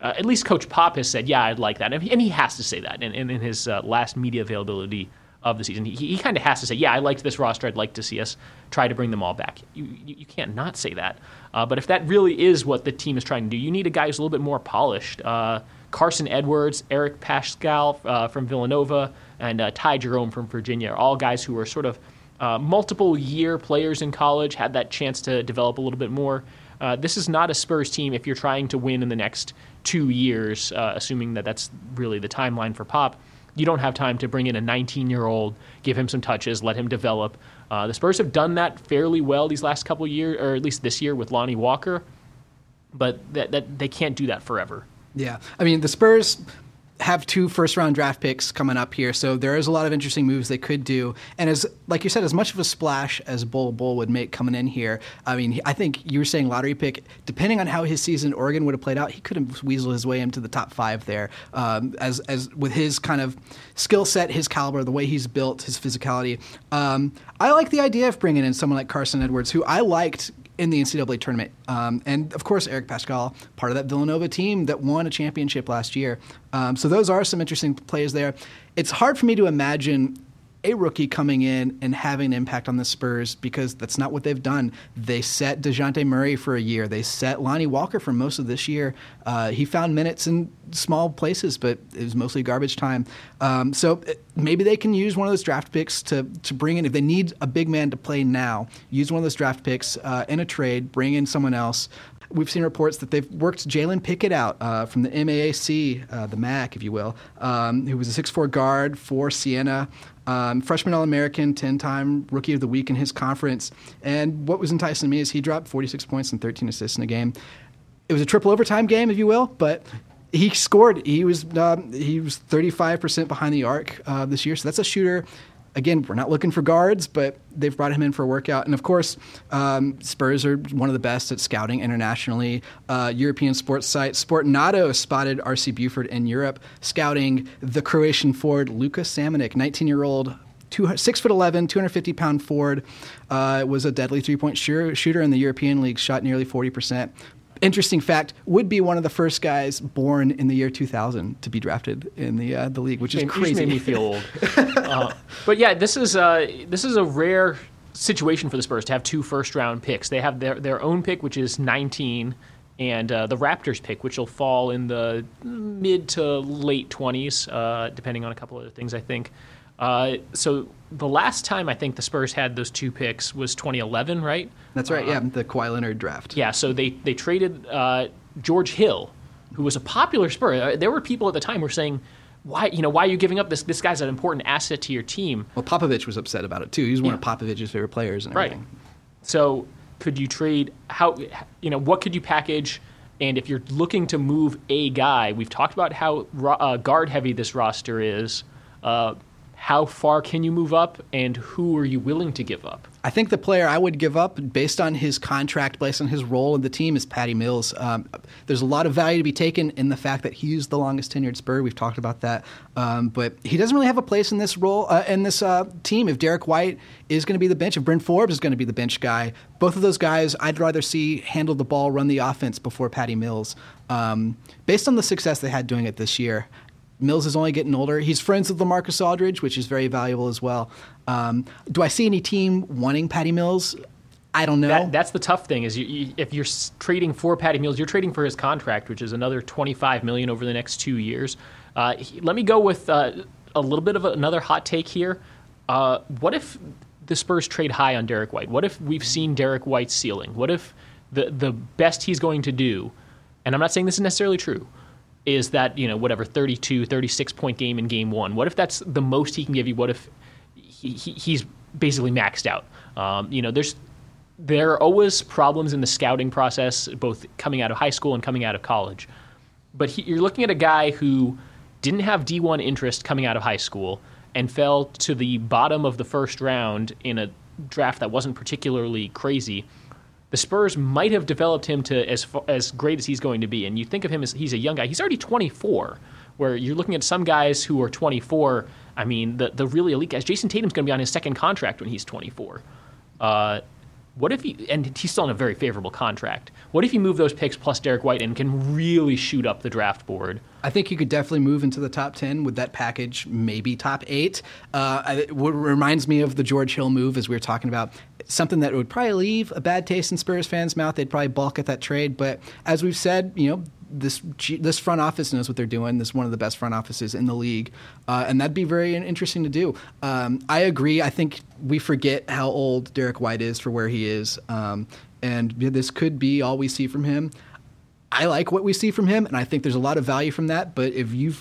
Speaker 2: uh, at least Coach Pop has said, yeah, I'd like that. And he, and he has to say that in, in, in his uh, last media availability of the season. He, he kind of has to say, yeah, I liked this roster. I'd like to see us try to bring them all back. You, you, you can't not say that. Uh, but if that really is what the team is trying to do, you need a guy who's a little bit more polished. Uh, Carson Edwards, Eric Paschall uh, from Villanova, and Ty Jerome from Virginia are all guys who are sort of multiple year players in college, had that chance to develop a little bit more. Uh, this is not a Spurs team if you're trying to win in the next two years, uh, assuming that that's really the timeline for Pop. You don't have time to bring in a 19 year old, give him some touches, let him develop. Uh, the Spurs have done that fairly well these last couple years, or at least this year with Lonnie Walker, but that, that they can't do that forever.
Speaker 1: Yeah, I mean the Spurs have two first round draft picks coming up here, so there is a lot of interesting moves they could do. And as like you said, as much of a splash as Bol Bol would make coming in here, I mean, I think you were saying lottery pick. Depending on how his season Oregon would have played out, he could have weaseled his way into the top five there. Um, as as with his kind of skill set, his caliber, the way he's built, his physicality. Um, I like the idea of bringing in someone like Carson Edwards, who I liked in the NCAA tournament. Um, and of course, Eric Paschall, part of that Villanova team that won a championship last year. Um, so those are some interesting plays there. It's hard for me to imagine a rookie coming in and having an impact on the Spurs because that's not what they've done. They set Dejounte Murray for a year. They set Lonnie Walker for most of this year. Uh, he found minutes in small places, but it was mostly garbage time. Um, so uh, maybe they can use one of those draft picks to, to bring in, if they need a big man to play now, use one of those draft picks uh, in a trade, bring in someone else. We've seen reports that they've worked Jalen Pickett out uh, from the MAAC, uh, the MAC, if you will, um, who was a 6'4 guard for Siena. Um, freshman All American, 10 time Rookie of the Week in his conference. And what was enticing to me is he dropped 46 points and 13 assists in a game. It was a triple overtime game, if you will, but he scored. He was um, he was 35% behind the arc uh, this year, so that's a shooter again, we're not looking for guards, but they've brought him in for a workout. And of course, um, Spurs are one of the best at scouting internationally. Uh, European sports site Sportando spotted RC Buford in Europe scouting the Croatian forward Luka Samanic, 19 year old Two, six foot eleven, 250 pound forward, uh, was a deadly three point shooter in the European League, shot nearly 40 percent interesting fact, would be one of the first guys born in the year 2000 to be drafted in the uh, the league, which is
Speaker 2: made,
Speaker 1: crazy.
Speaker 2: Made me feel old. uh, but yeah, this is uh, this is a rare situation for the Spurs to have two first round picks. They have their their own pick, which is 19. And uh, the Raptors pick, which will fall in the mid to late 20s, uh, depending on a couple other things, I think. Uh, so the last time I think the Spurs had those two picks was 2011, right?
Speaker 1: That's right. Uh, yeah, the Kawhi Leonard draft.
Speaker 2: Yeah. So they they traded uh, George Hill, who was a popular Spur. Uh, there were people at the time who were saying. Why you know why are you giving up this? This guy's an important asset to your team.
Speaker 1: Well, Popovich was upset about it too. He's one yeah. of Popovich's favorite players and everything. Right.
Speaker 2: So could you trade? How you know what could you package? And if you're looking to move a guy, we've talked about how uh, guard heavy this roster is. Uh, how far can you move up and who are you willing to give up?
Speaker 1: I think the player I would give up based on his contract, based on his role in the team, is Patty Mills. Um, there's a lot of value to be taken in the fact that he's the longest tenured Spur. We've talked about that, um, but he doesn't really have a place in this role uh, in this uh, team. If Derrick White is going to be the bench, if Bryn Forbes is going to be the bench guy, both of those guys I'd rather see handle the ball, run the offense before Patty Mills. Um, based on the success they had doing it this year, Mills is only getting older. He's friends with LaMarcus Aldridge, which is very valuable as well. Um, do I see any team wanting Patty Mills? I don't know.
Speaker 2: That, that's the tough thing is you, you, if you're trading for Patty Mills, you're trading for his contract, which is another 25 million over the next two years. Uh, he, let me go with uh, a little bit of another hot take here. Uh, what if the Spurs trade high on Derrick White? What if we've seen Derrick White's ceiling? What if the the best he's going to do? And I'm not saying this is necessarily true is that you know whatever 32 36 point game in game one. What if that's the most he can give you? What if he, he, he's basically maxed out? Um, you know there's there are always problems in the scouting process both coming out of high school and coming out of college. But he, you're looking at a guy who didn't have d1 interest coming out of high school and fell to the bottom of the first round in a draft that wasn't particularly crazy the Spurs might have developed him to as as great as he's going to be. And you think of him as he's a young guy. He's already 24. Where you're looking at some guys who are 24. I mean, the the really elite guys. Jayson Tatum's going to be on his second contract when he's 24. Uh, what if he and he's still in a very favorable contract? What if you move those picks plus Derrick White and can really shoot up the draft board?
Speaker 1: I think you could definitely move into the top ten with that package, maybe top eight. Uh, it reminds me of the George Hill move, as we were talking about, something that would probably leave a bad taste in Spurs fans' mouth. They'd probably balk at that trade, but as we've said, you know, this this front office knows what they're doing. This is one of the best front offices in the league, uh, and that'd be very interesting to do. Um, I agree. I think we forget how old Derrick White is for where he is, um, and this could be all we see from him. I like what we see from him, and I think there's a lot of value from that. But if you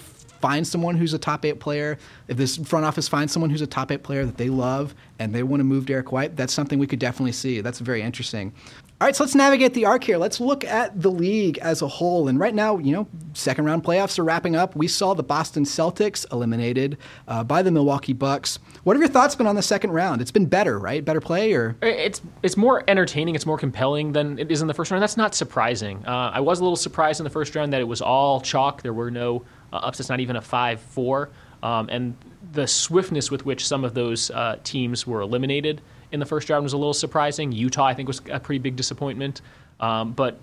Speaker 1: find someone who's a top eight player, if this front office finds someone who's a top eight player that they love and they want to move Derrick White, that's something we could definitely see. That's very interesting. All right, so let's navigate the arc here. Let's look at the league as a whole. And right now, you know, second round playoffs are wrapping up. We saw the Boston Celtics eliminated uh, by the Milwaukee Bucks. What have your thoughts been on the second round? It's been better, right? Better play, or
Speaker 2: it's it's more entertaining. It's more compelling than it is in the first round. That's not surprising. Uh, I was a little surprised in the first round that it was all chalk. There were no uh, upsets, not even a five-four, um, and the swiftness with which some of those uh, teams were eliminated in the first round was a little surprising. Utah, I think, was a pretty big disappointment. Um, but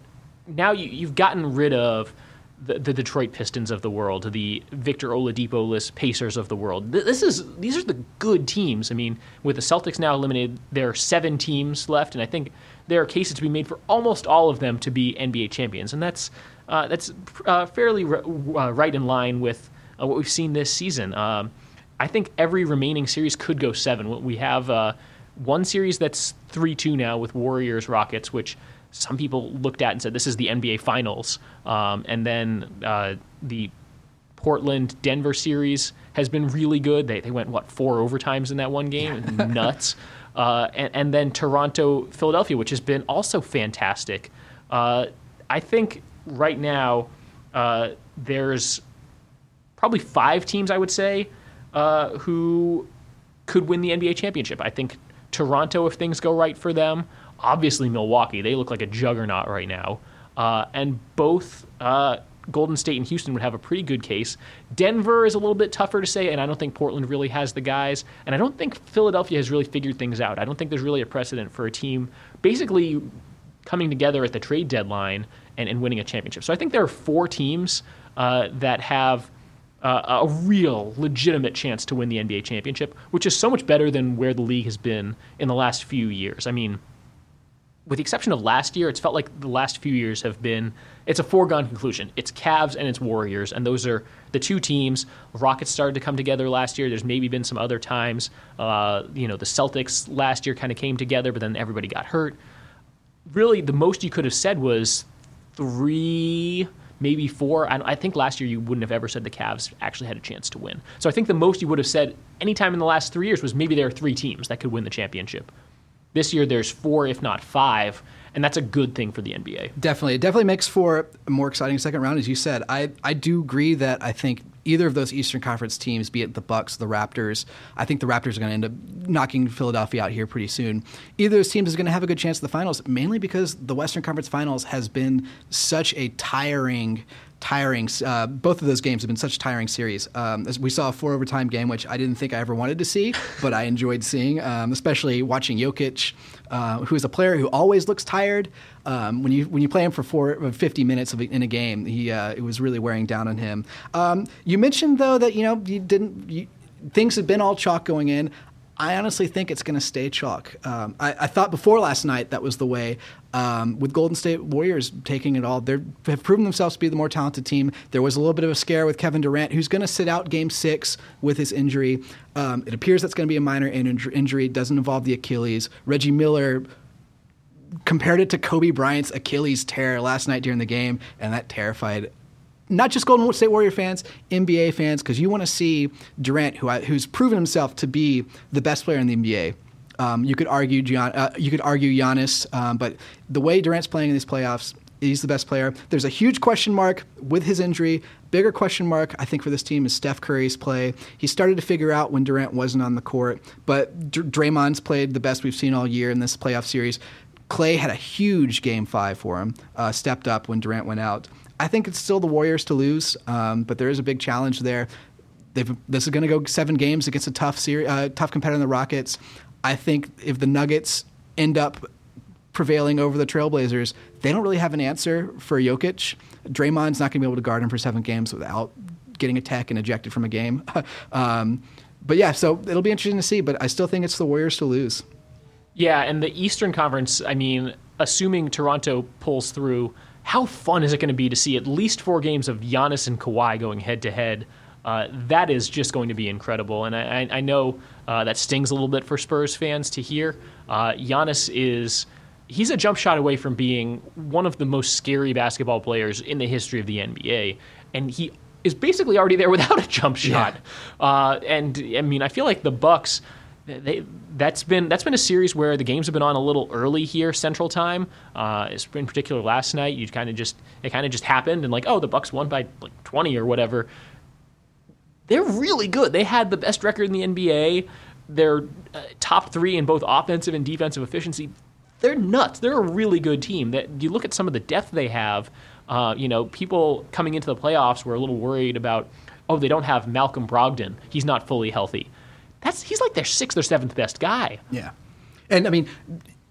Speaker 2: now you, have gotten rid of the, the, Detroit Pistons of the world, the Victor Oladipo-less Pacers of the world. This is these are the good teams. I mean, with the Celtics now eliminated, there are seven teams left, and I think there are cases to be made for almost all of them to be NBA champions, and that's uh, that's uh, fairly r- uh, right in line with uh, what we've seen this season. Um, I think every remaining series could go seven. We have uh, one series that's 3 2 now with Warriors Rockets, which some people looked at and said this is the NBA Finals. Um, and then uh, the Portland Denver series has been really good. They, they went, what, four overtimes in that one game? Nuts. Uh, and, and, then Toronto Philadelphia, which has been also fantastic. Uh, I think right now uh, there's probably five teams, I would say, uh, who could win the NBA championship. I think Toronto, if things go right for them. Obviously, Milwaukee. They look like a juggernaut right now. Uh, and both uh, Golden State and Houston would have a pretty good case. Denver is a little bit tougher to say, and I don't think Portland really has the guys. And I don't think Philadelphia has really figured things out. I don't think there's really a precedent for a team basically coming together at the trade deadline and, and winning a championship. So I think there are four teams uh, that have uh, a real legitimate chance to win the NBA championship, which is so much better than where the league has been in the last few years. I mean, with the exception of last year, it's felt like the last few years have been it's a foregone conclusion. It's Cavs and it's Warriors, and those are the two teams. Rockets started to come together last year. There's maybe been some other times. Uh, you know, the Celtics last year kind of came together, but then everybody got hurt. Really, the most you could have said was three maybe four. I, I, think last year you wouldn't have ever said the Cavs actually had a chance to win. So I think the most you would have said anytime in the last three years was maybe there are three teams that could win the championship. This year there's four, if not five, and that's a good thing for the NBA.
Speaker 1: Definitely, it definitely makes for a more exciting second round, as you said. I I do agree that I think either of those Eastern Conference teams, be it the Bucks, the Raptors, I think the Raptors are going to end up knocking Philadelphia out here pretty soon. Either of those teams is going to have a good chance at the finals, mainly because the Western Conference Finals has been such a tiring tiring. Uh, both of those games have been such a tiring series. Um, we saw a four overtime game, which I didn't think I ever wanted to see, but I enjoyed seeing, um, especially watching Jokic, uh, who is a player who always looks tired. Um, when you when you play him for four, 50 minutes in a game, he uh, it was really wearing down on him. Um, you mentioned though that you know you didn't. You, things had been all chalk going in. I honestly think it's going to stay chalk. Um, I, I, thought before last night that was the way. Um, with Golden State Warriors taking it all, they have proven themselves to be the more talented team. There was a little bit of a scare with Kevin Durant, who's going to sit out Game Six with his injury. Um, it appears that's going to be a minor injury. It doesn't involve the Achilles. Reggie Miller compared it to Kobe Bryant's Achilles tear last night during the game, and that terrified not just Golden State Warrior fans, NBA fans, because you want to see Durant, who who's proven himself to be the best player in the NBA. Um, you could argue Gian, uh, you could argue Giannis, um, but the way Durant's playing in these playoffs, he's the best player. There's a huge question mark with his injury. Bigger question mark, I think, for this team is Steph Curry's play. He started to figure out when Durant wasn't on the court, but D- Draymond's played the best we've seen all year in this playoff series. Klay had a huge game five for him, uh, stepped up when Durant went out. I think it's still the Warriors to lose, um, but there is a big challenge there. They've, this is going to go seven games against a tough, seri- uh, tough competitor in the Rockets. I think if the Nuggets end up prevailing over the Trailblazers, they don't really have an answer for Jokic. Draymond's not going to be able to guard him for seven games without getting a tech and ejected from a game. um, but yeah, so it'll be interesting to see. But I still think it's the Warriors to lose.
Speaker 2: Yeah, and the Eastern Conference. I mean, assuming Toronto pulls through, how fun is it going to be to see at least four games of Giannis and Kawhi going head to head? Uh, that is just going to be incredible. And I, I know uh, that stings a little bit for Spurs fans to hear. Uh, Giannis is he's a jump shot away from being one of the most scary basketball players in the history of the NBA, and he is basically already there without a jump shot. Yeah. Uh, and I mean, I feel like the Bucks. They, that's been that's been a series where the games have been on a little early here Central Time. Uh, in particular, last night you kind of just it kind of just happened and like oh the Bucks won by like 20 or whatever. They're really good. They had the best record in the NBA. They're uh, top three in both offensive and defensive efficiency they're nuts. They're a really good team. That you look at some of the depth they have. Uh, you know, people coming into the playoffs were a little worried about. Oh, they don't have Malcolm Brogdon. He's not fully healthy. That's he's like their sixth or seventh best guy.
Speaker 1: Yeah, and I mean,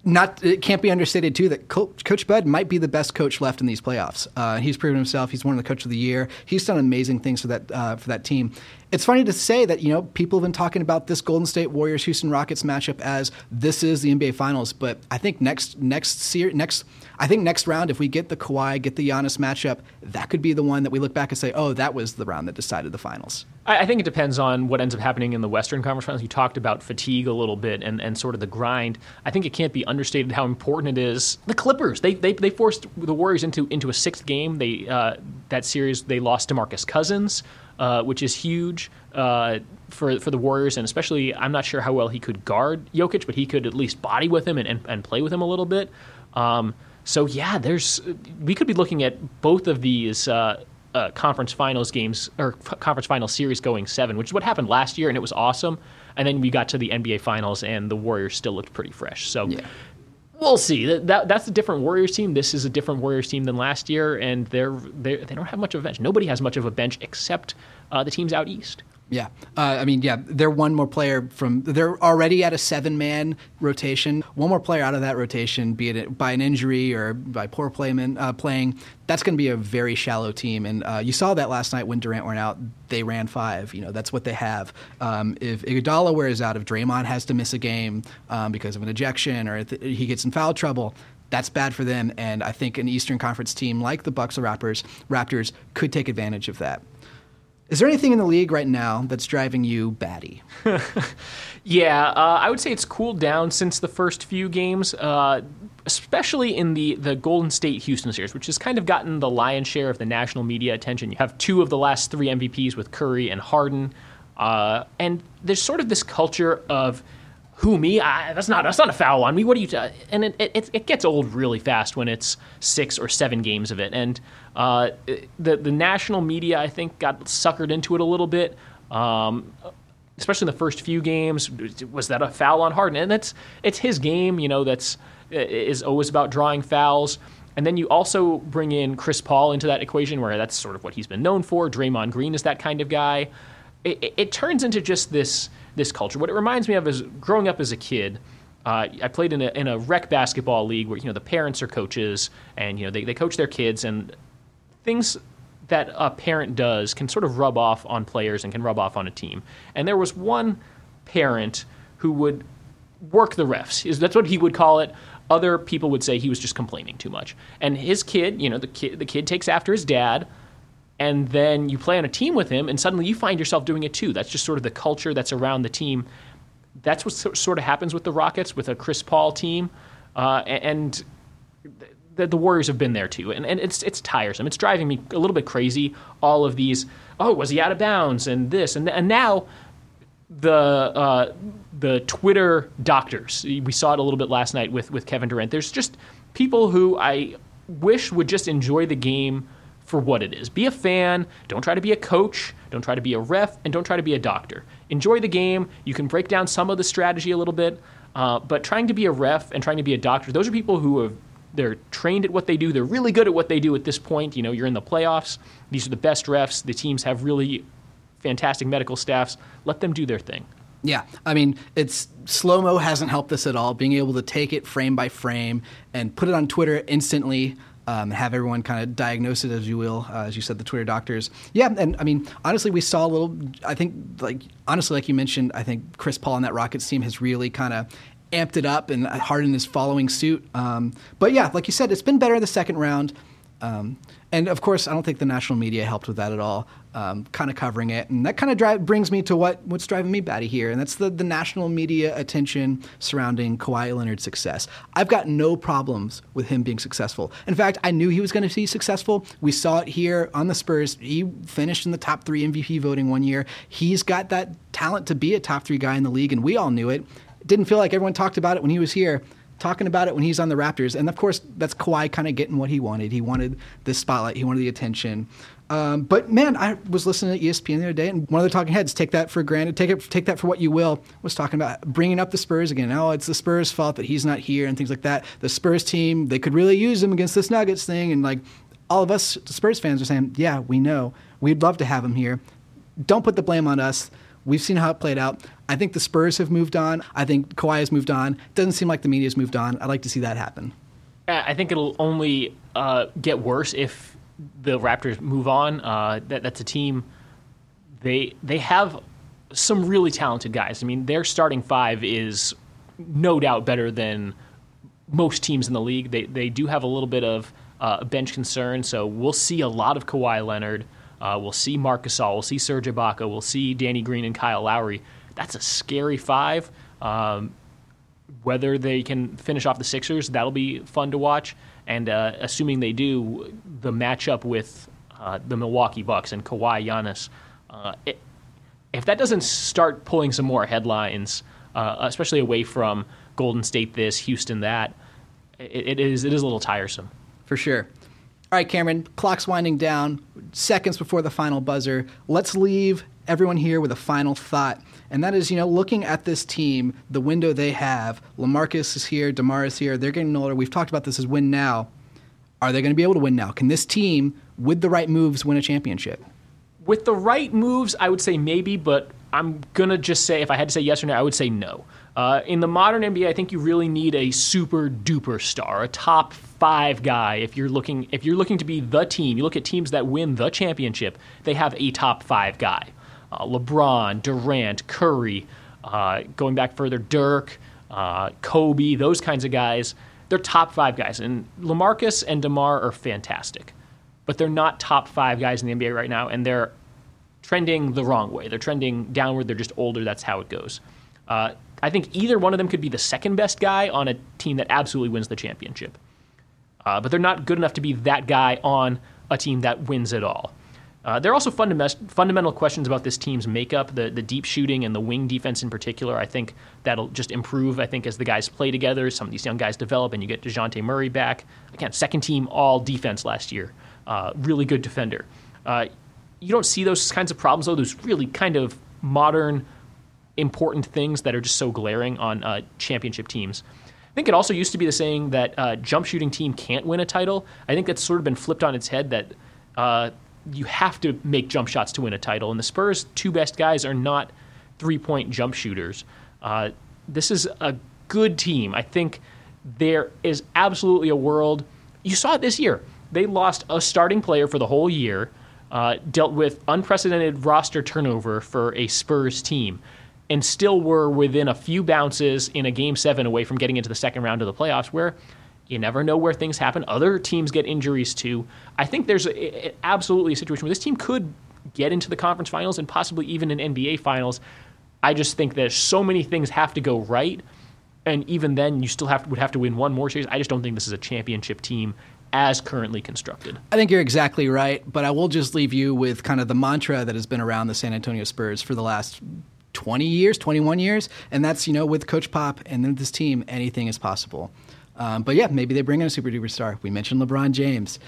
Speaker 1: not it can't be understated too that coach, coach, Bud might be the best coach left in these playoffs. Uh, he's proven himself. He's one of the coach of the year. He's done amazing things for that uh, for that team. It's funny to say that you know people have been talking about this Golden State Warriors Houston Rockets matchup as this is the NBA Finals, but I think next next next I think next round if we get the Kawhi get the Giannis matchup, that could be the one that we look back and say, oh, that was the round that decided the finals.
Speaker 2: I, think it depends on what ends up happening in the Western Conference Finals. You talked about fatigue a little bit and, and sort of the grind. I think it can't be understated how important it is. The Clippers they they, they forced the Warriors into into a sixth game. They uh, that series they lost to Marcus Cousins, uh, which is huge. Uh, for for the Warriors, and especially, I'm not sure how well he could guard Jokic, but he could at least body with him and, and, and play with him a little bit. Um, so yeah, there's we could be looking at both of these uh, uh, conference finals games or f- conference final series going seven, which is what happened last year, and it was awesome. And then we got to the NBA finals, and the Warriors still looked pretty fresh. So. Yeah. We'll see. That, that, that's a different Warriors team. This is a different Warriors team than last year, and they're, they're they don't have much of a bench. Nobody has much of a bench except uh, the teams out east.
Speaker 1: Yeah, uh, I mean, yeah, they're one more player from. They're already at a seven-man rotation. One more player out of that rotation, be it by an injury or by poor playman, uh, playing, that's going to be a very shallow team. And uh, you saw that last night when Durant went out. They ran five. You know, that's what they have. Um, if Iguodala wears out, if Draymond has to miss a game um, because of an ejection or he gets in foul trouble, that's bad for them. And I think an Eastern Conference team like the Bucks or Raptors, Raptors could take advantage of that. Is there anything in the league right now that's driving you batty?
Speaker 2: yeah, uh, I would say it's cooled down since the first few games, uh, especially in the, the Golden State Houston series, which has kind of gotten the lion's share of the national media attention. You have two of the last three MVPs with Curry and Harden. Uh, and there's sort of this culture of who me? I, that's not that's not a foul on me. What are you? T-? And it, it, it gets old really fast when it's six or seven games of it. And uh, the the national media I think got suckered into it a little bit. Um, especially in the first few games, was that a foul on Harden? And that's it's his game, you know. That's is always about drawing fouls. And then you also bring in Chris Paul into that equation, where that's sort of what he's been known for. Draymond Green is that kind of guy. It, it, turns into just this this culture. What it reminds me of is growing up as a kid. Uh, I played in a, in a rec basketball league where you know the parents are coaches and you know they, they coach their kids and things that a parent does can sort of rub off on players and can rub off on a team. And there was one parent who would work the refs. That's what he would call it. Other people would say he was just complaining too much. And his kid, you know, the kid, the kid takes after his dad and then you play on a team with him, and suddenly you find yourself doing it too. That's just sort of the culture that's around the team. That's what sort of happens with the Rockets with a Chris Paul team, uh, and the, the, Warriors have been there too. And, and it's it's tiresome. It's driving me a little bit crazy. All of these, oh, was he out of bounds, and this, and and now the uh, the Twitter doctors. We saw it a little bit last night with with Kevin Durant. There's just people who I wish would just enjoy the game for what it is. Be a fan. Don't try to be a coach. Don't try to be a ref. And don't try to be a doctor. Enjoy the game. You can break down some of the strategy a little bit. Uh, but trying to be a ref and trying to be a doctor, those are people who have they're trained at what they do. They're really good at what they do at this point. You know, you're in the playoffs. These are the best refs. The teams have really fantastic medical staffs. Let them do their thing.
Speaker 1: Yeah, I mean, it's slow mo hasn't helped this at all. Being able to take it frame by frame and put it on Twitter instantly. Um, have everyone kind of diagnose it as you will, uh, as you said, the Twitter doctors. Yeah, and I mean, honestly, we saw a little. I think, like honestly, like you mentioned, I think Chris Paul and that Rockets team has really kind of amped it up, and Harden is following suit. Um, but yeah, like you said, it's been better in the second round. Um, and of course, I don't think the national media helped with that at all, um, kind of covering it. And that kind of dri- brings me to what, what's driving me batty here, and that's the, the national media attention surrounding Kawhi Leonard's success. I've got no problems with him being successful. In fact, I knew he was going to be successful. We saw it here on the Spurs. He finished in the top three MVP voting one year. He's got that talent to be a top three guy in the league, and we all knew it. Didn't feel like everyone talked about it when he was here talking about it when he's on the Raptors. And of course, that's Kawhi kind of getting what he wanted. He wanted the spotlight, he wanted the attention. Um, but man, I was listening to ESPN the other day, and one of the talking heads, take that for granted, take it, take that for what you will, was talking about bringing up the Spurs again. Oh, it's the Spurs' fault that he's not here and things like that. The Spurs team, they could really use him against this Nuggets thing, and like all of us Spurs fans are saying, yeah, we know, we'd love to have him here. Don't put the blame on us. We've seen how it played out. I think the Spurs have moved on. I think Kawhi has moved on. Doesn't seem like the media's moved on. I'd like to see that happen.
Speaker 2: I think it'll only uh, get worse if the Raptors move on. Uh, that, that's a team. They they have some really talented guys. I mean, their starting five is no doubt better than most teams in the league. They they do have a little bit of uh, bench concern, so we'll see a lot of Kawhi Leonard. Uh, we'll see Marc Gasol. We'll see Serge Ibaka. We'll see Danny Green and Kyle Lowry. That's a scary five. Um, whether they can finish off the Sixers, that'll be fun to watch. And uh, assuming they do, the matchup with uh, the Milwaukee Bucks and Kawhi Giannis, uh, it, if that doesn't start pulling some more headlines, uh, especially away from Golden State this, Houston that, it, it is it is a little tiresome.
Speaker 1: For sure. All right, Cameron, clock's winding down, seconds before the final buzzer. Let's leave everyone here with a final thought. And that is, you know, looking at this team, the window they have, LaMarcus is here, DeMar is here, they're getting older. We've talked about this as win now. Are they going to be able to win now? Can this team, with the right moves, win a championship?
Speaker 2: With the right moves, I would say maybe, but I'm going to just say, if I had to say yes or no, I would say no. Uh, in the modern NBA, I think you really need a super duper star, a top five guy. If you're looking, if you're looking to be the team, you look at teams that win the championship. They have a top five guy: uh, LeBron, Durant, Curry. Uh, going back further, Dirk, uh, Kobe, those kinds of guys. They're top five guys, and LaMarcus and DeMar are fantastic, but they're not top five guys in the NBA right now, and they're trending the wrong way. They're trending downward. They're just older. That's how it goes. Uh, I think either one of them could be the second best guy on a team that absolutely wins the championship. Uh, but they're not good enough to be that guy on a team that wins it all. Uh, there are also fundament- fundamental questions about this team's makeup, the, the deep shooting and the wing defense in particular. I think that'll just improve, I think, as the guys play together. Some of these young guys develop, and you get Dejounte Murray back. Again, second team all defense last year. Uh, really good defender. Uh, you don't see those kinds of problems, though, those really kind of modern important things that are just so glaring on uh, championship teams. I think it also used to be the saying that uh, jump shooting team can't win a title. I think that's sort of been flipped on its head that uh, you have to make jump shots to win a title. And the Spurs' two best guys are not three point jump shooters. Uh, this is a good team. I think there is absolutely a world. You saw it this year. They lost a starting player for the whole year, uh, dealt with unprecedented roster turnover for a Spurs team and still were within a few bounces in a game seven away from getting into the second round of the playoffs, where you never know where things happen. Other teams get injuries too. I think there's a, a, absolutely a situation where this team could get into the conference finals and possibly even an NBA finals. I just think that so many things have to go right, and even then, you still have would have to win one more series. I just don't think this is a championship team as currently constructed.
Speaker 1: I think you're exactly right, but I will just leave you with kind of the mantra that has been around the San Antonio Spurs for the last 20 years, 21 years, and that's you know with Coach Pop and this team, anything is possible. Um, but yeah, maybe they bring in a super duper star. We mentioned LeBron James.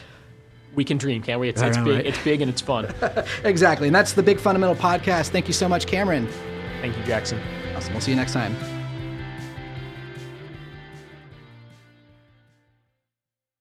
Speaker 2: We can dream, can't we? It's, it's big. Right. It's big and it's fun.
Speaker 1: exactly, and that's the Big Fundamental Podcast. Thank you so much, Cameron.
Speaker 2: Thank you, Jackson.
Speaker 1: Awesome. We'll see you next time.